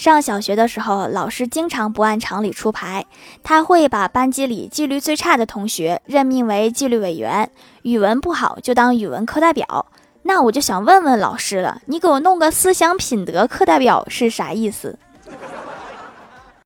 上小学的时候老师经常不按常理出牌他会把班级里纪律最差的同学任命为纪律委员语文不好就当语文课代表。那我就想问问老师了你给我弄个思想品德课代表是啥意思？